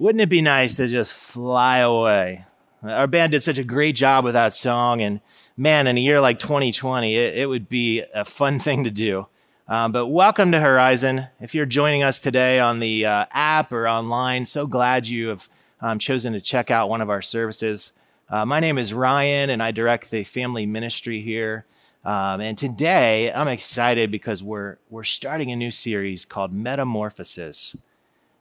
Wouldn't it be nice to just fly away? Our band did such a great job with that song, and man, in a year like 2020, it, it would be a fun thing to do. Um, but welcome to Horizon. If you're joining us today on the uh, app or online, so glad you have um, chosen to check out one of our services. Uh, my name is Ryan, and I direct the family ministry here. Um, and today, I'm excited because we're we're starting a new series called Metamorphosis,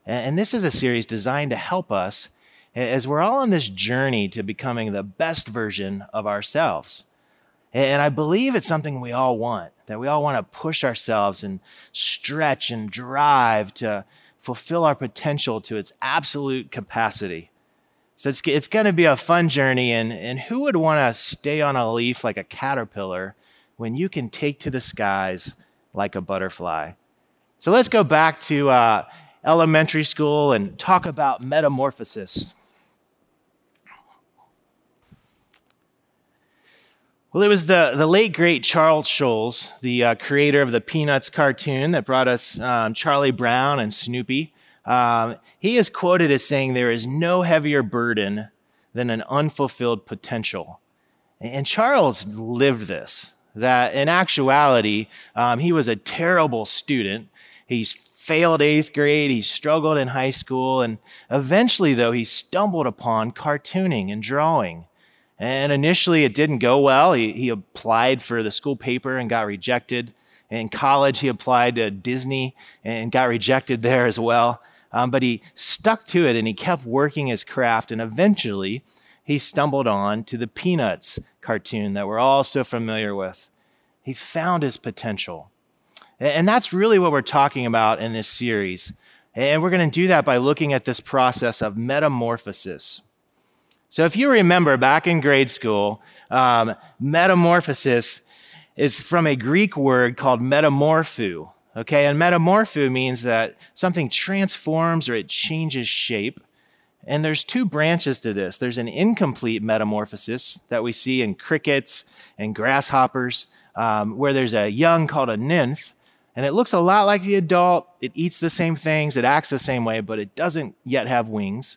and, this is a series designed to help us as we're all on this journey to becoming the best version of ourselves. And I believe it's something we all want, that we all want to push ourselves and stretch and drive to fulfill our potential to its absolute capacity. So it's, it's going to be a fun journey. And, and who would want to stay on a leaf like a caterpillar when you can take to the skies like a butterfly? So let's go back to uh, elementary school and talk about metamorphosis. Well, it was the, the late, great Charles Schulz, the uh, creator of the Peanuts cartoon that brought us um, Charlie Brown and Snoopy. Um, he is quoted as saying, There is no heavier burden than an unfulfilled potential. And Charles lived this, that in actuality, um, he was a terrible student. He's failed eighth grade, he struggled in high school, and eventually, though, he stumbled upon cartooning and drawing. And initially, it didn't go well. He, he applied for the school paper and got rejected. In college, he applied to Disney and got rejected there as well. Um, but he stuck to it and he kept working his craft. And eventually, he stumbled on to the Peanuts cartoon that we're all so familiar with. He found his potential. And that's really what we're talking about in this series. And we're going to do that by looking at this process of metamorphosis. So if you remember back in grade school, um, metamorphosis is from a Greek word called metamorpho. Okay, and metamorpho means that something transforms or it changes shape. And there's two branches to this. There's an incomplete metamorphosis that we see in crickets and grasshoppers, um, where there's a young called a nymph, and it looks a lot like the adult. It eats the same things, it acts the same way, but it doesn't yet have wings.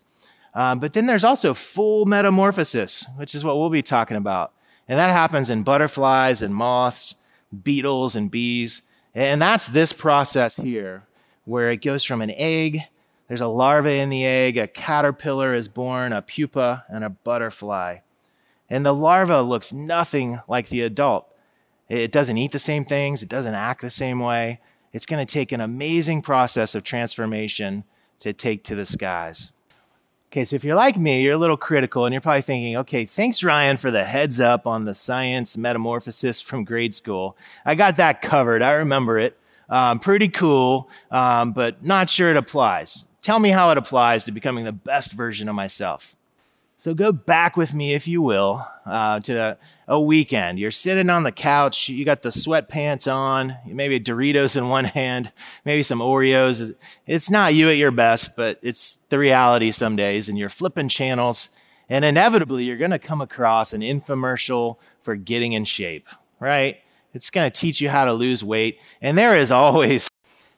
Um, but then there's also full metamorphosis, which is what we'll be talking about. And that happens in butterflies and moths, beetles and bees. And that's this process here, where it goes from an egg, there's a larva in the egg, a caterpillar is born, a pupa, and a butterfly. And the larva looks nothing like the adult. It doesn't eat the same things, it doesn't act the same way. It's going to take an amazing process of transformation to take to the skies. Okay, so if you're like me, you're a little critical and you're probably thinking, okay, thanks, Ryan, for the heads up on the science metamorphosis from grade school. I got that covered. I remember it. Um, pretty cool, um, but not sure it applies. Tell me how it applies to becoming the best version of myself. So go back with me, if you will, uh, to a weekend. You're sitting on the couch, you got the sweatpants on, maybe Doritos in one hand, maybe some Oreos. It's not you at your best, but it's the reality some days, and you're flipping channels, and inevitably you're to come across an infomercial for getting in shape, right? It's to teach you how to lose weight, and there is always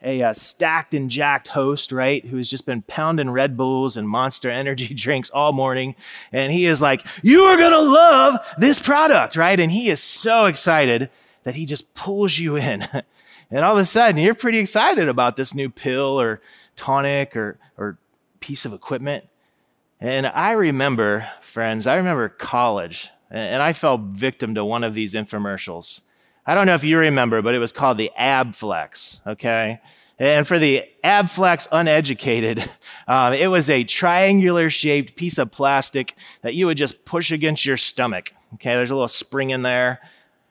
a uh, stacked and jacked host, right, who has just been pounding Red Bulls and Monster Energy drinks all morning. And he is like, You are to love this product, right? And he is so excited that he just pulls you in. and all of a sudden, you're pretty excited about this new pill or tonic or, or piece of equipment. And I remember, friends, I remember college, and I fell victim to one of these infomercials. I don't know if you remember, but it was called the Ab Flex, okay? And for the Ab Flex uneducated, um, it was a triangular shaped piece of plastic that you would just push against your stomach, okay? There's a little spring in there.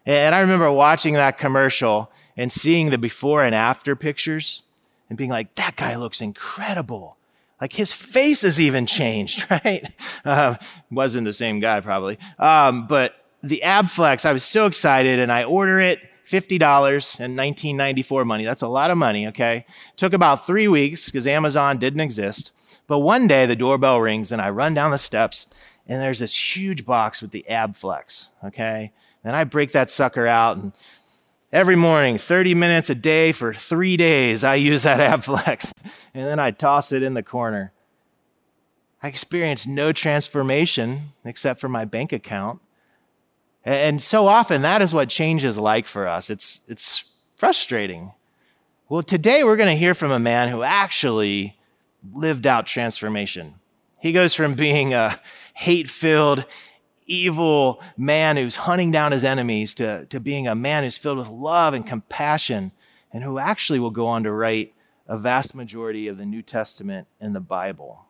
And I remember watching that commercial and seeing the before and after pictures and being like, that guy looks incredible. Like his face has even changed, right? Uh, wasn't the same guy probably. Um, but the Abflex, I was so excited and I order it $50 in 1994 money. That's a lot of money, okay? Took about three weeks because Amazon didn't exist. But one day the doorbell rings and I run down the steps and there's this huge box with the Abflex, okay? And I break that sucker out and every morning, 30 minutes a day for three days, I use that Abflex. And then I toss it in the corner. I experience no transformation except for my bank account. And so often that is what change is like for us. It's, it's frustrating. Well, today we're going to hear from a man who actually lived out transformation. He goes from being a hate filled, evil man who's hunting down his enemies to, to being a man who's filled with love and compassion and who actually will go on to write a vast majority of the New Testament in the Bible.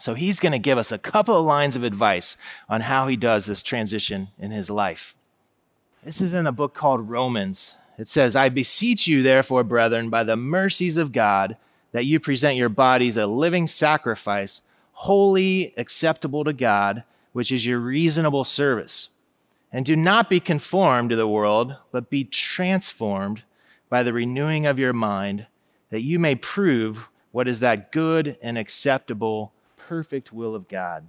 So he's going to give us a couple of lines of advice on how he does this transition in his life. This is in a book called Romans. It says, I beseech you, therefore, brethren, by the mercies of God, that you present your bodies a living sacrifice, holy, acceptable to God, which is your reasonable service. And do not be conformed to the world, but be transformed by the renewing of your mind, that you may prove what is that good and acceptable perfect will of God.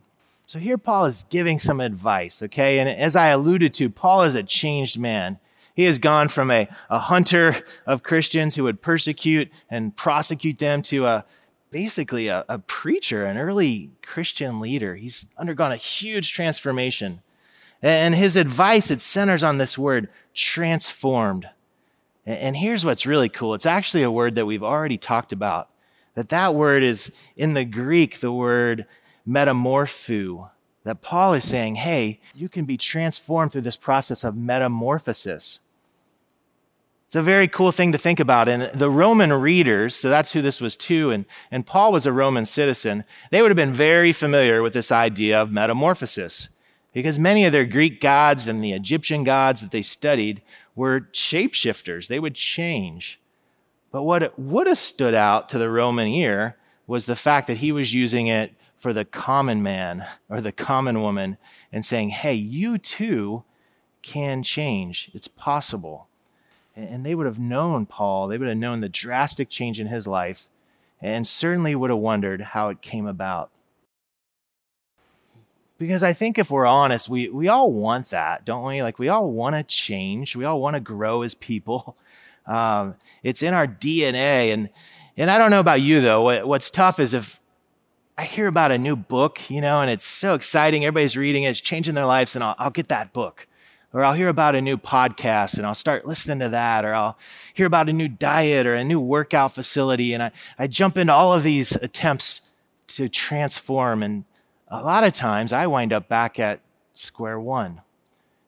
So here Paul is giving some advice, okay? And as I alluded to, Paul is a changed man. He has gone from a, a hunter of Christians who would persecute and prosecute them to a basically a, a preacher, an early Christian leader. He's undergone a huge transformation. And his advice, it centers on this word, transformed. And here's what's really cool. It's actually a word that we've already talked about that that word is in the Greek, the word metamorpho, that Paul is saying, hey, you can be transformed through this process of metamorphosis. It's a very cool thing to think about. And the Roman readers, so that's who this was to, and, and Paul was a Roman citizen, they would have been very familiar with this idea of metamorphosis because many of their Greek gods and the Egyptian gods that they studied were shapeshifters. They would change. But what would have stood out to the Roman ear was the fact that he was using it for the common man or the common woman and saying, hey, you too can change. It's possible. And they would have known Paul, they would have known the drastic change in his life, and certainly would have wondered how it came about. Because I think if we're honest, we, we all want that, don't we? Like, we all want to change. We all want to grow as people. Um, it's in our DNA. And, and I don't know about you though. What, what's tough is if I hear about a new book, you know, and it's so exciting. Everybody's reading it. It's changing their lives. And I'll, I'll get that book. Or I'll hear about a new podcast and I'll start listening to that. Or I'll hear about a new diet or a new workout facility. And I, I jump into all of these attempts to transform. And a lot of times I wind up back at square one.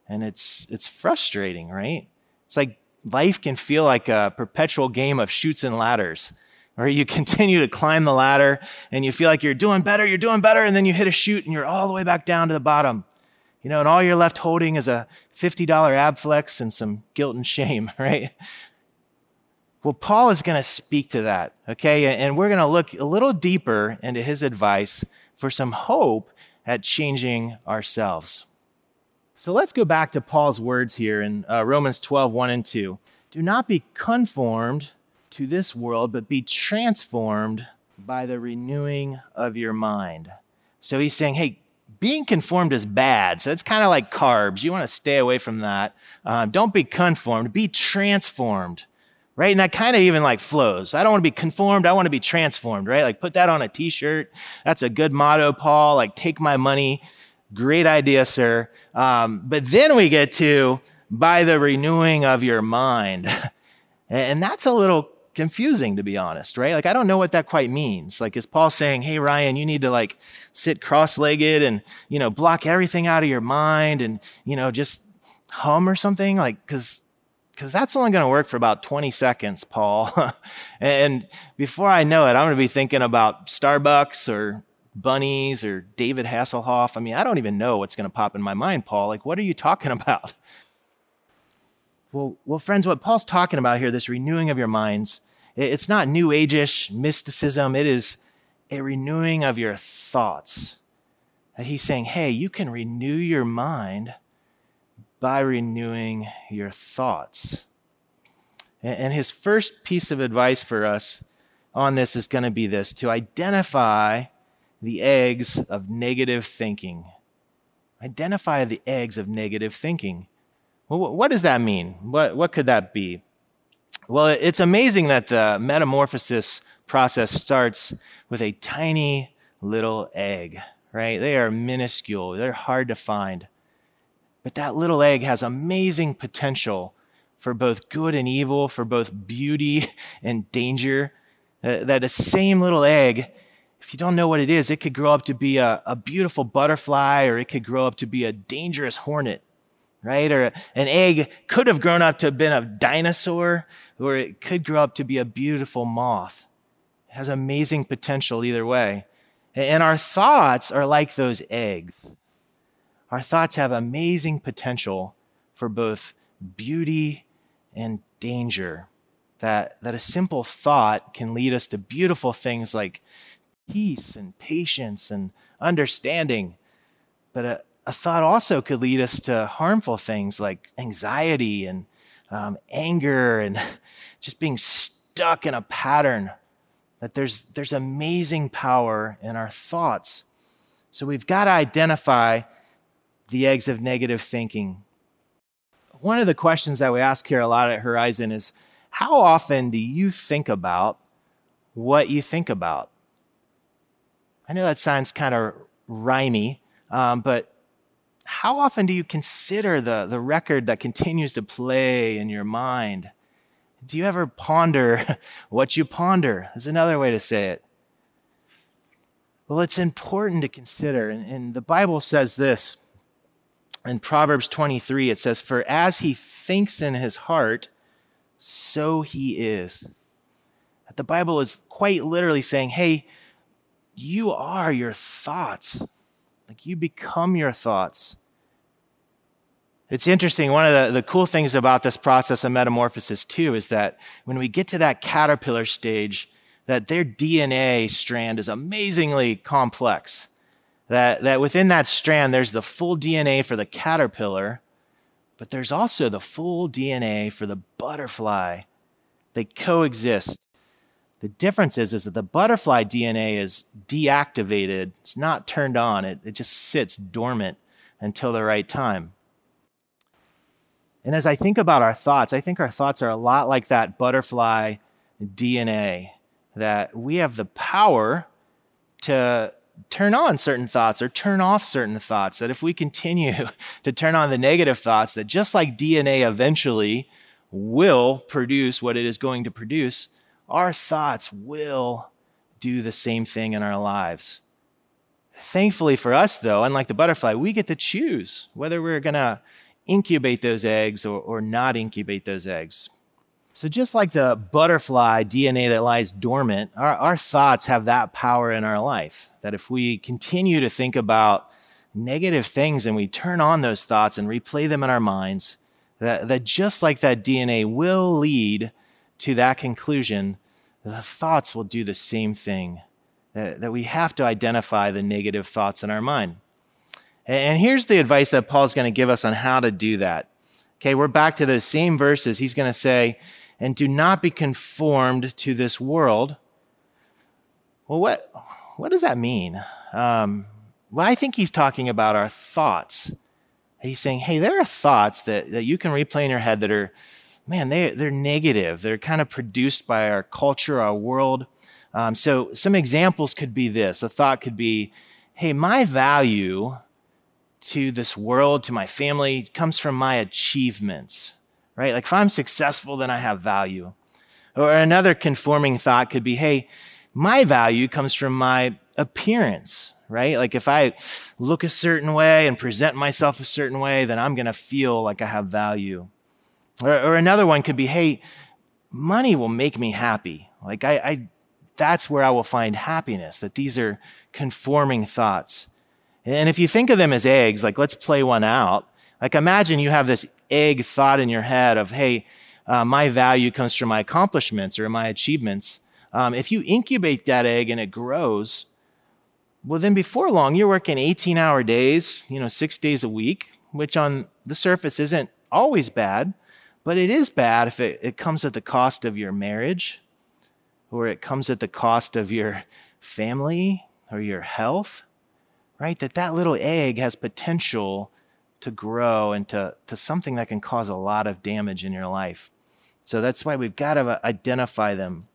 And it's, it's frustrating, right? It's like life can feel like a perpetual game of Chutes and Ladders where you continue to climb the ladder and you feel like you're doing better, you're doing better, and then you hit a chute and you're all the way back down to the bottom. You know, and all you're left holding is a $50 ab flex and some guilt and shame, right? Well, Paul is going to speak to that, okay? And we're going to look a little deeper into his advice for some hope at changing ourselves. So let's go back to Paul's words here in uh, Romans 12, 1 and 2. Do not be conformed to this world, but be transformed by the renewing of your mind. So he's saying, hey, being conformed is bad. So it's kind of like carbs. You want to stay away from that. Um, don't be conformed, be transformed. Right. And that kind of even like flows. I don't want to be conformed. I want to be transformed. Right. Like put that on a t shirt. That's a good motto, Paul. Like take my money Great idea, sir. Um, but then we get to by the renewing of your mind. and that's a little confusing, to be honest, right? Like, I don't know what that quite means. Like, is Paul saying, Hey, Ryan, you need to like sit cross legged and, you know, block everything out of your mind and, you know, just hum or something? Like, cause, cause that's only going to work for about 20 seconds, Paul. and before I know it, I'm going to be thinking about Starbucks or bunnies or David Hasselhoff. I mean, I don't even know what's going to pop in my mind, Paul. Like, what are you talking about? Well, well, friends, what Paul's talking about here, this renewing of your minds, it's not new age-ish mysticism. It is a renewing of your thoughts. That he's saying, hey, you can renew your mind by renewing your thoughts. And his first piece of advice for us on this is going to be this to identify the eggs of negative thinking. Identify the eggs of negative thinking. Well, what does that mean? What, what could that be? Well, it's amazing that the metamorphosis process starts with a tiny little egg, right? They are minuscule, they're hard to find. But that little egg has amazing potential for both good and evil, for both beauty and danger. Uh, that a same little egg, if you don't know what it is, it could grow up to be a, a beautiful butterfly or it could grow up to be a dangerous hornet, right? Or an egg could have grown up to have been a dinosaur or it could grow up to be a beautiful moth. It has amazing potential either way. And our thoughts are like those eggs. Our thoughts have amazing potential for both beauty and danger. That, that a simple thought can lead us to beautiful things like peace and patience and understanding. But a, a thought also could lead us to harmful things like anxiety and um, anger and just being stuck in a pattern. That there's, there's amazing power in our thoughts. So we've got to identify the eggs of negative thinking. One of the questions that we ask here a lot at Horizon is how often do you think about what you think about? I know that sounds kind of rhymy, um, but how often do you consider the, the record that continues to play in your mind? Do you ever ponder what you ponder? Is another way to say it. Well, it's important to consider, and, and the Bible says this in Proverbs 23, it says, For as he thinks in his heart, so he is. The Bible is quite literally saying, hey, you are your thoughts. Like you become your thoughts. It's interesting. One of the, the cool things about this process of metamorphosis, too, is that when we get to that caterpillar stage, that their DNA strand is amazingly complex. That, that within that strand, there's the full DNA for the caterpillar, but there's also the full DNA for the butterfly. They coexist. The difference is, is that the butterfly DNA is deactivated. It's not turned on. It, it just sits dormant until the right time. And as I think about our thoughts, I think our thoughts are a lot like that butterfly DNA, that we have the power to turn on certain thoughts or turn off certain thoughts. That if we continue to turn on the negative thoughts, that just like DNA eventually will produce what it is going to produce, our thoughts will do the same thing in our lives. Thankfully for us, though, unlike the butterfly, we get to choose whether we're going to incubate those eggs or, or not incubate those eggs. So, just like the butterfly DNA that lies dormant, our, our thoughts have that power in our life. That if we continue to think about negative things and we turn on those thoughts and replay them in our minds, that, that just like that DNA will lead to that conclusion, the thoughts will do the same thing. That, that we have to identify the negative thoughts in our mind. And here's the advice that Paul's going to give us on how to do that. Okay, we're back to those same verses. He's going to say, and do not be conformed to this world. Well, what, what does that mean? Um, well, I think he's talking about our thoughts. He's saying, hey, there are thoughts that, that you can replay in your head that are, man, they, they're negative. They're kind of produced by our culture, our world. Um, so some examples could be this. A thought could be, hey, my value to this world, to my family, comes from my achievements right? Like if I'm successful, then I have value. Or another conforming thought could be, hey, my value comes from my appearance, right? Like if I look a certain way and present myself a certain way, then I'm going to feel like I have value. Or, or, another one could be, hey, money will make me happy. Like I, I, that's where I will find happiness, that these are conforming thoughts. And if you think of them as eggs, like let's play one out. Like imagine you have this egg thought in your head of, hey, uh, my value comes from my accomplishments or my achievements. Um, if you incubate that egg and it grows, well, then before long, you're working 18 hour days, you know, six days a week, which on the surface isn't always bad, but it is bad if it, it comes at the cost of your marriage or it comes at the cost of your family or your health, right? That that little egg has potential to grow into to something that can cause a lot of damage in your life. So that's why we've got to identify them.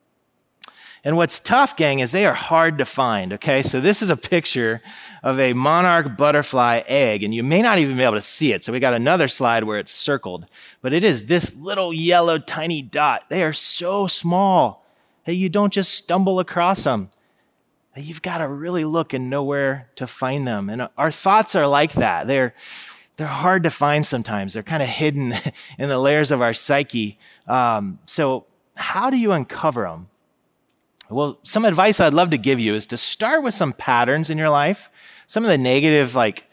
And what's tough, gang, is they are hard to find, okay? So this is a picture of a monarch butterfly egg, and you may not even be able to see it. So we got another slide where it's circled, but it is this little yellow tiny dot. They are so small that you don't just stumble across them. That you've got to really look and know where to find them. And our thoughts are like that. They're, they're hard to find sometimes. They're kind of hidden in the layers of our psyche. Um, so how do you uncover them? Well, some advice I'd love to give you is to start with some patterns in your life, some of the negative, like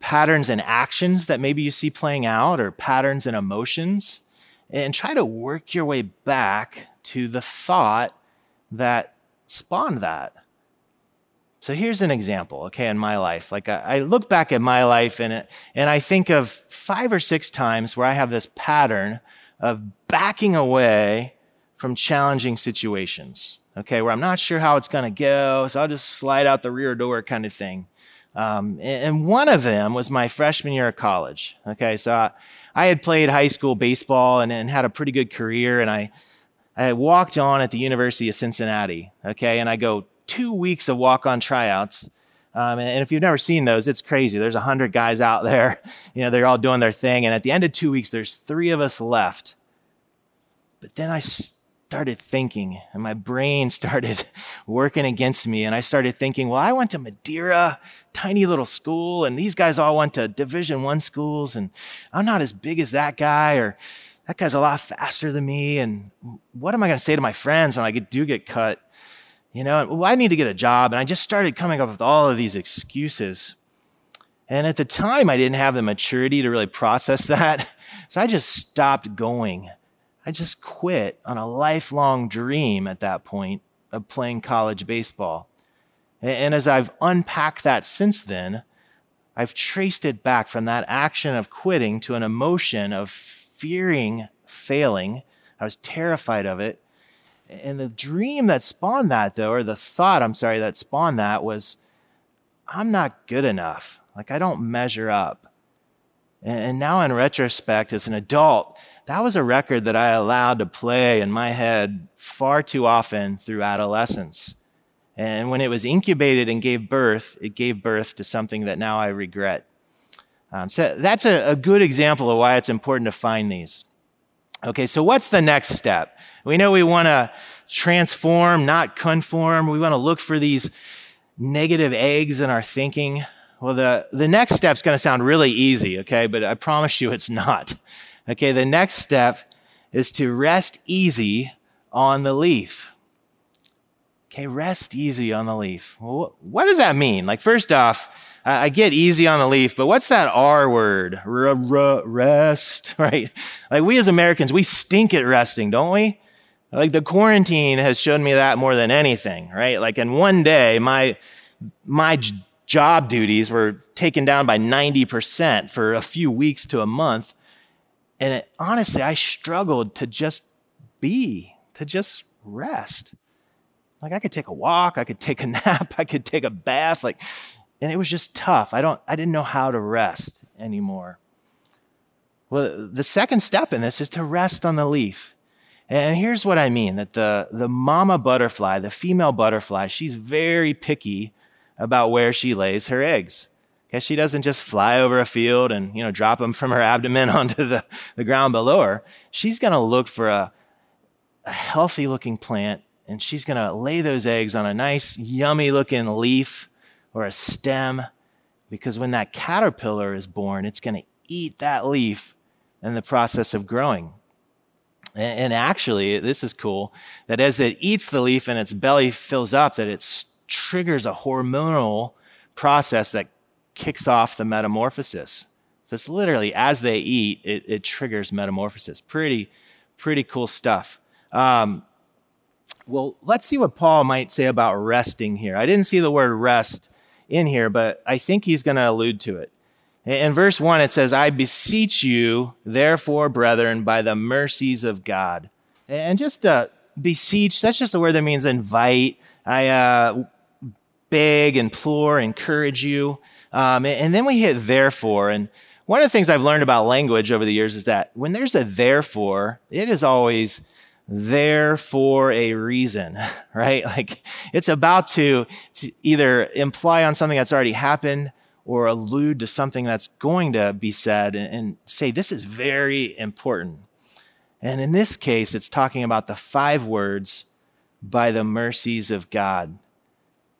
patterns and actions that maybe you see playing out, or patterns and emotions, and try to work your way back to the thought that spawned that. So here's an example, okay, in my life. Like I, look back at my life and, it, and I think of five or six times where I have this pattern of backing away from challenging situations okay, where I'm not sure how it's going to go, so I'll just slide out the rear door kind of thing. Um, and one of them was my freshman year of college. Okay, so I, I had played high school baseball and, and, had a pretty good career, and I I walked on at the University of Cincinnati. Okay, and I go two weeks of walk on tryouts. Um, and, and, if you've never seen those, it's crazy. There's a hundred guys out there. You know, they're all doing their thing, and at the end of two weeks, there's three of us left. But then I started thinking and my brain started working against me. And I started thinking, well, I went to Madeira, tiny little school, and these guys all went to division one schools and I'm not as big as that guy or that guy's a lot faster than me. And what am I going to say to my friends when I do get cut? You know, well, I need to get a job. And I just started coming up with all of these excuses. And at the time, I didn't have the maturity to really process that. So I just stopped going. I just quit on a lifelong dream at that point of playing college baseball. And as I've unpacked that since then, I've traced it back from that action of quitting to an emotion of fearing failing. I was terrified of it. And the dream that spawned that, though, or the thought, I'm sorry, that spawned that was, I'm not good enough. Like, I don't measure up. And now, in retrospect, as an adult, that was a record that I allowed to play in my head far too often through adolescence. And when it was incubated and gave birth, it gave birth to something that now I regret. Um, so that's a, a good example of why it's important to find these. Okay, so what's the next step? We know we want to transform, not conform. We want to look for these negative eggs in our thinking. Well, the, the next step's going to sound really easy, okay? But I promise you it's not. Okay, the next step is to rest easy on the leaf. Okay, rest easy on the leaf. Well, what does that mean? Like, first off, I get easy on the leaf, but what's that R word? rest, right? Like, we as Americans, we stink at resting, don't we? Like, the quarantine has shown me that more than anything, right? Like, in one day, my, my job duties were taken down by 90% for a few weeks to a month. And it, honestly, I struggled to just be, to just rest. Like I could take a walk, I could take a nap, I could take a bath, like, and it was just tough. I don't, I didn't know how to rest anymore. Well, the second step in this is to rest on the leaf. And here's what I mean that the, the mama butterfly, the female butterfly, she's very picky about where she lays her eggs. Because she doesn't just fly over a field and you know drop them from her abdomen onto the, the ground below her. She's going to look for a, a healthy looking plant and she's going to lay those eggs on a nice yummy looking leaf or a stem because when that caterpillar is born it's going to eat that leaf in the process of growing. And, and actually this is cool that as it eats the leaf and its belly fills up that it triggers a hormonal process that kicks off the metamorphosis. So it's literally as they eat, it, it triggers metamorphosis. Pretty, pretty cool stuff. Um, well, let's see what Paul might say about resting here. I didn't see the word rest in here, but I think he's going to allude to it. In verse 1, it says, I beseech you, therefore, brethren, by the mercies of God. And just uh, beseech, that's just a word that means invite. I uh, beg, implore, encourage you. Um, and then we hit therefore. And one of the things I've learned about language over the years is that when there's a therefore, it is always there for a reason, right? Like it's about to, to either imply on something that's already happened or allude to something that's going to be said and, and say, this is very important. And in this case, it's talking about the five words by the mercies of God.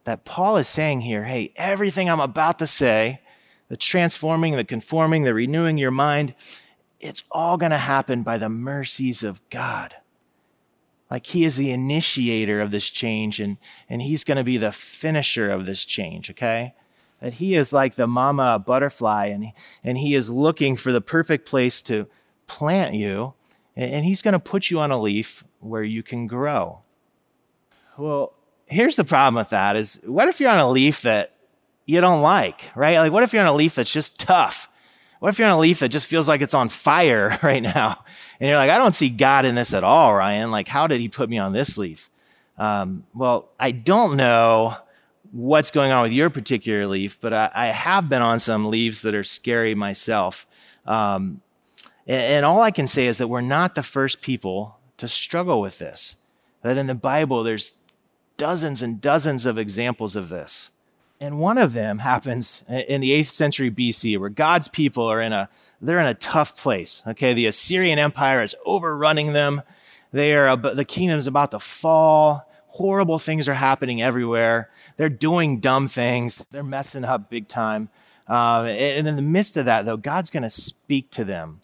That Paul is saying here, hey, everything I'm about to say, the transforming, the conforming, the renewing your mind, it's all going to happen by the mercies of God. Like he is the initiator of this change and, and he's going to be the finisher of this change, okay? That he is like the mama butterfly and, and he is looking for the perfect place to plant you and he's going to put you on a leaf where you can grow. Well, here's the problem with that is what if you're on a leaf that you don't like, right? Like what if you're on a leaf that's just tough? What if you're on a leaf that just feels like it's on fire right now? And you're like, I don't see God in this at all, Ryan. Like, how did he put me on this leaf? Um, well, I don't know what's going on with your particular leaf, but I, I have been on some leaves that are scary myself. Um, and, and all I can say is that we're not the first people to struggle with this. That in the Bible, there's dozens and dozens of examples of this. And one of them happens in the 8th century BC where God's people are in a they're in a tough place. Okay, the Assyrian Empire is overrunning them. They are the kingdom's about to fall. Horrible things are happening everywhere. They're doing dumb things. They're messing up big time. Uh, and in the midst of that, though, God's going to speak to them.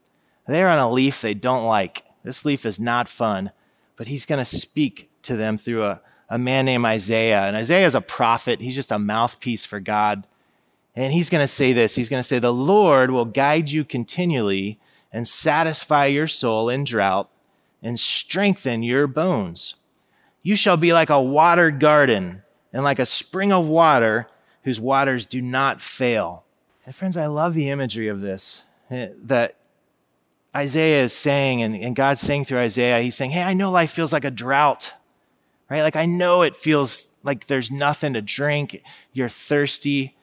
They're on a leaf they don't like. This leaf is not fun, but He's going to speak to them through a, a man named Isaiah. And Isaiah is a prophet, he's just a mouthpiece for God. And he's going to say this He's going to say, The Lord will guide you continually and satisfy your soul in drought and strengthen your bones. You shall be like a watered garden and like a spring of water whose waters do not fail. And friends, I love the imagery of this eh, that Isaiah is saying, and, and God's saying through Isaiah, he's saying, Hey, I know life feels like a drought right? Like I know it feels like there's nothing to drink. You're thirsty.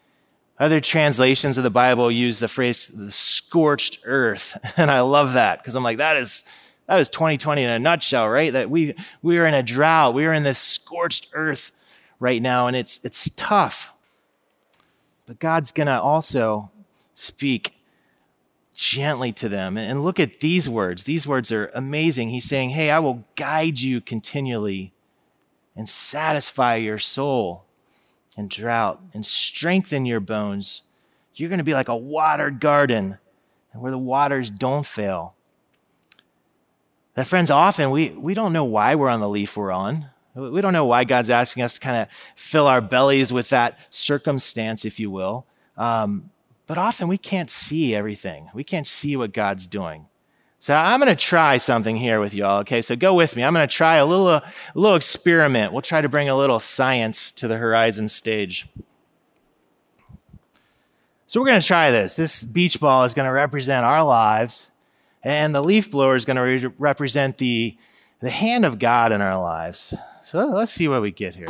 Other translations of the Bible use the phrase the scorched earth. And I love that because I'm like, that is, that is 2020 in a nutshell, right? That we, we are in a drought. We are in this scorched earth right now and it's, it's tough. But God's going to also speak gently to them. And look at these words. These words are amazing. He's saying, Hey, I will guide you continually and satisfy your soul in drought and strengthen your bones. You're going to be like a watered garden where the waters don't fail. That, friends, often we, we don't know why we're on the leaf we're on. We don't know why God's asking us to kind of fill our bellies with that circumstance, if you will. Um, but often we can't see everything. We can't see what God's doing. So I'm going to try something here with y'all. Okay, so go with me. I'm going to try a little, a little experiment. We'll try to bring a little science to the horizon stage. So we're going to try this. This beach ball is going to represent our lives, and the leaf blower is going to re- represent the, the hand of God in our lives. So let's see what we get here.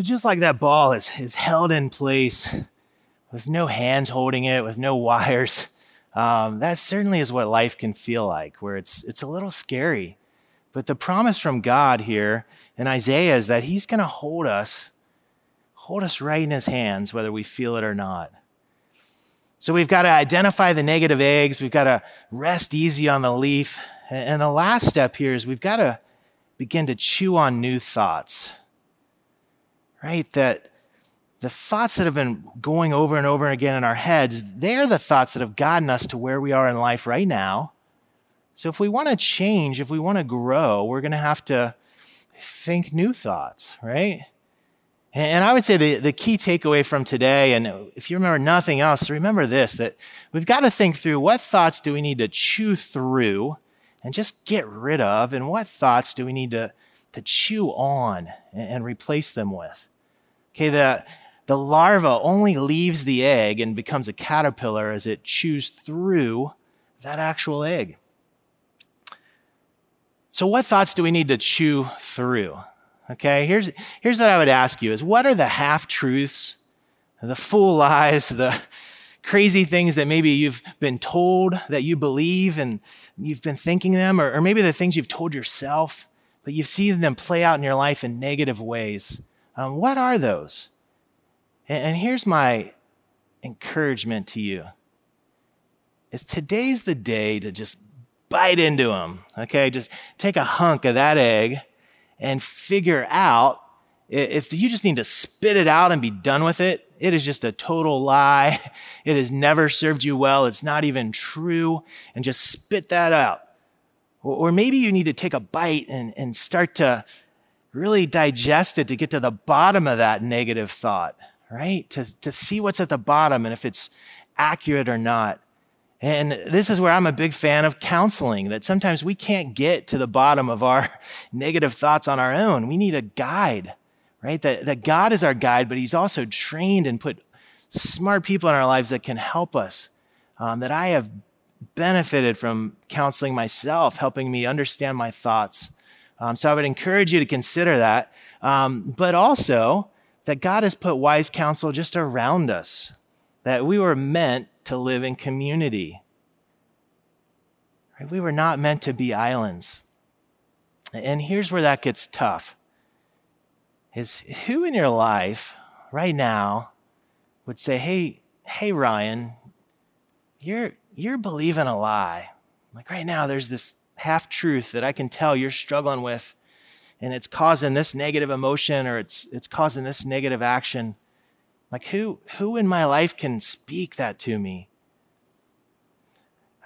So just like that ball is, is held in place with no hands holding it, with no wires, um, that certainly is what life can feel like, where it's, it's a little scary. But the promise from God here in Isaiah is that He's going to hold us, hold us right in His hands, whether we feel it or not. So we've got to identify the negative eggs. We've got to rest easy on the leaf. And the last step here is we've got to begin to chew on new thoughts right? That the thoughts that have been going over and over again in our heads, they're the thoughts that have gotten us to where we are in life right now. So if we want to change, if we want to grow, we're going to have to think new thoughts, right? And I would say the, the key takeaway from today, and if you remember nothing else, remember this that we've got to think through what thoughts do we need to chew through and just get rid of, and what thoughts do we need to, to chew on and, replace them with. Okay, the, the larva only leaves the egg and becomes a caterpillar as it chews through that actual egg. So, what thoughts do we need to chew through? Okay, here's, here's what I would ask you is what are the half truths, the full lies, the crazy things that maybe you've been told that you believe and you've been thinking them, or, or maybe the things you've told yourself, but you've seen them play out in your life in negative ways? Um, what are those? And, and here's my encouragement to you is today's the day to just bite into them. Okay. Just take a hunk of that egg and figure out if you just need to spit it out and be done with it. It is just a total lie. It has never served you well. It's not even true. And just spit that out. Or maybe you need to take a bite and, and start to really digest it to get to the bottom of that negative thought right? To, to see what's at the bottom and if it's accurate or not. And this is where I'm a big fan of counseling, that sometimes we can't get to the bottom of our negative thoughts on our own. We need a guide, right? That, that God is our guide, but he's also trained and put smart people in our lives that can help us. Um, that I have benefited from counseling myself, helping me understand my thoughts. Um, so I would encourage you to consider that. Um, but also, that God has put wise counsel just around us, that we were meant to live in community. We were not meant to be islands. And here's where that gets tough is who in your life right now would say, Hey, hey, Ryan, you're, you're believing a lie. Like right now, there's this half truth that I can tell you're struggling with and it's causing this negative emotion or it's it's causing this negative action. Like who who in my life can speak that to me?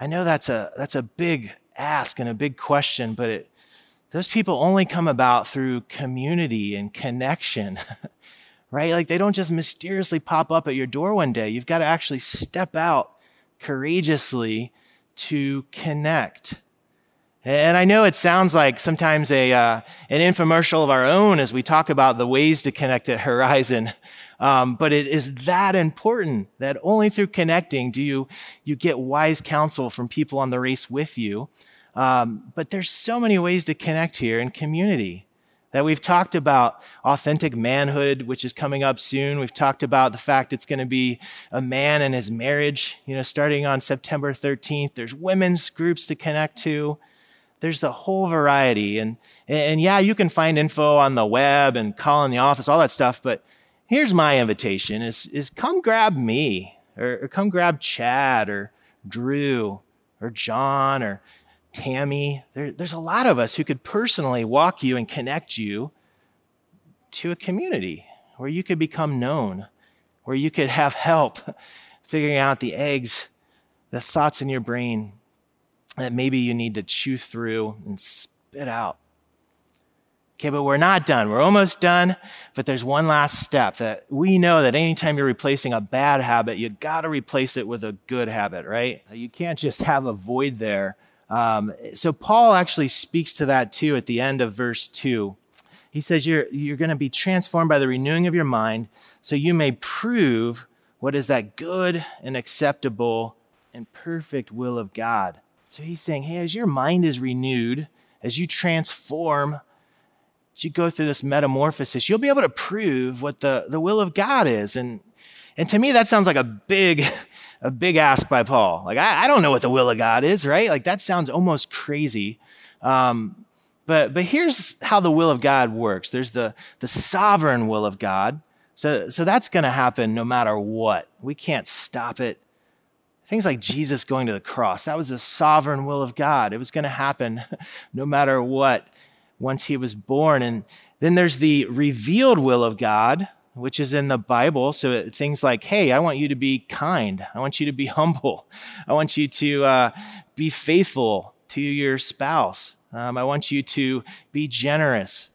I know that's a that's a big ask and a big question but it those people only come about through community and connection right? Like they don't just mysteriously pop up at your door one day. You've got to actually step out courageously to connect and I know it sounds like sometimes a, uh, an infomercial of our own as we talk about the ways to connect at Horizon. Um, but it is that important that only through connecting do you, you get wise counsel from people on the race with you. Um, but there's so many ways to connect here in community that we've talked about authentic manhood, which is coming up soon. We've talked about the fact it's going to be a man and his marriage, you know, starting on September 13th. There's women's groups to connect to there's a whole variety. And, and yeah, you can find info on the web and call in the office, all that stuff. But here's my invitation is, is come grab me or, or come grab Chad or Drew or John or Tammy. There, there's a lot of us who could personally walk you and connect you to a community where you could become known, where you could have help figuring out the eggs, the thoughts in your brain that maybe you need to chew through and spit out. Okay, but we're not done. We're almost done, but there's one last step that we know that anytime you're replacing a bad habit, you got to replace it with a good habit, right? You can't just have a void there. Um, so Paul actually speaks to that too at the end of verse two. He says you're, you're going to be transformed by the renewing of your mind so you may prove what is that good and acceptable and perfect will of God. So he's saying, hey, as your mind is renewed, as you transform, as you go through this metamorphosis, you'll be able to prove what the, the will of God is. And, and to me, that sounds like a big, a big ask by Paul. Like, I, I don't know what the will of God is, right? Like, that sounds almost crazy. Um, but, but here's how the will of God works. There's the, the sovereign will of God. So, so that's going to happen no matter what. We can't stop it. Things like Jesus going to the cross, that was the sovereign will of God. It was going to happen no matter what once he was born. And then there's the revealed will of God, which is in the Bible. So things like, hey, I want you to be kind. I want you to be humble. I want you to uh, be faithful to your spouse. Um, I want you to be generous.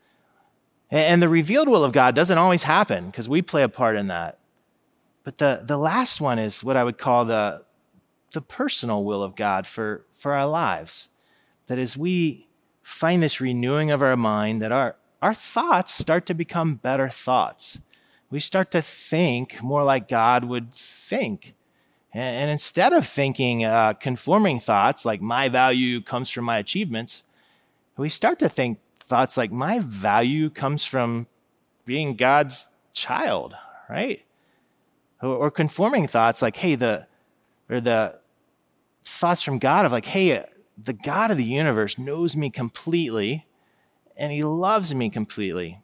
And the revealed will of God doesn't always happen because we play a part in that. But the, the last one is what I would call the, the personal will of God for, for our lives. That as we find this renewing of our mind, that our, our thoughts start to become better thoughts. We start to think more like God would think. And, instead of thinking uh, conforming thoughts like my value comes from my achievements, we start to think thoughts like my value comes from being God's child, right? Or, or conforming thoughts like, hey, the, or the thoughts from God of like, hey, the God of the universe knows me completely and he loves me completely.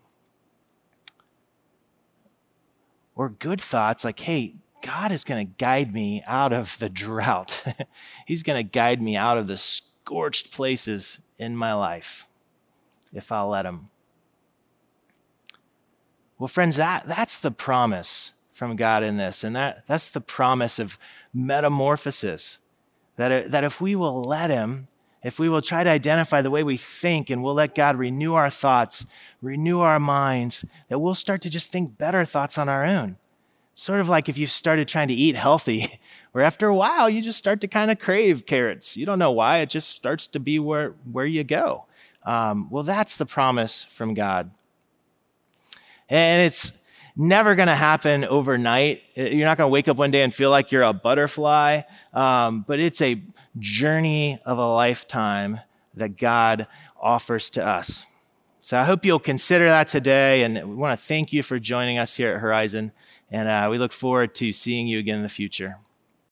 Or good thoughts like, hey, God is going to guide me out of the drought. He's going to guide me out of the scorched places in my life if I'll let Him. Well, friends, that, that's the promise from God in this. And that, that's the promise of metamorphosis. That, that if we will let Him, if we will try to identify the way we think and we'll let God renew our thoughts, renew our minds, that we'll start to just think better thoughts on our own. Sort of like if you started trying to eat healthy, where after a while you just start to kind of crave carrots. You don't know why, it just starts to be where, where you go. Um, well, that's the promise from God. And it's never going to happen overnight. You're not going to wake up one day and feel like you're a butterfly, um, but it's a journey of a lifetime that God offers to us. So I hope you'll consider that today. And we want to thank you for joining us here at Horizon. And uh, we look forward to seeing you again in the future.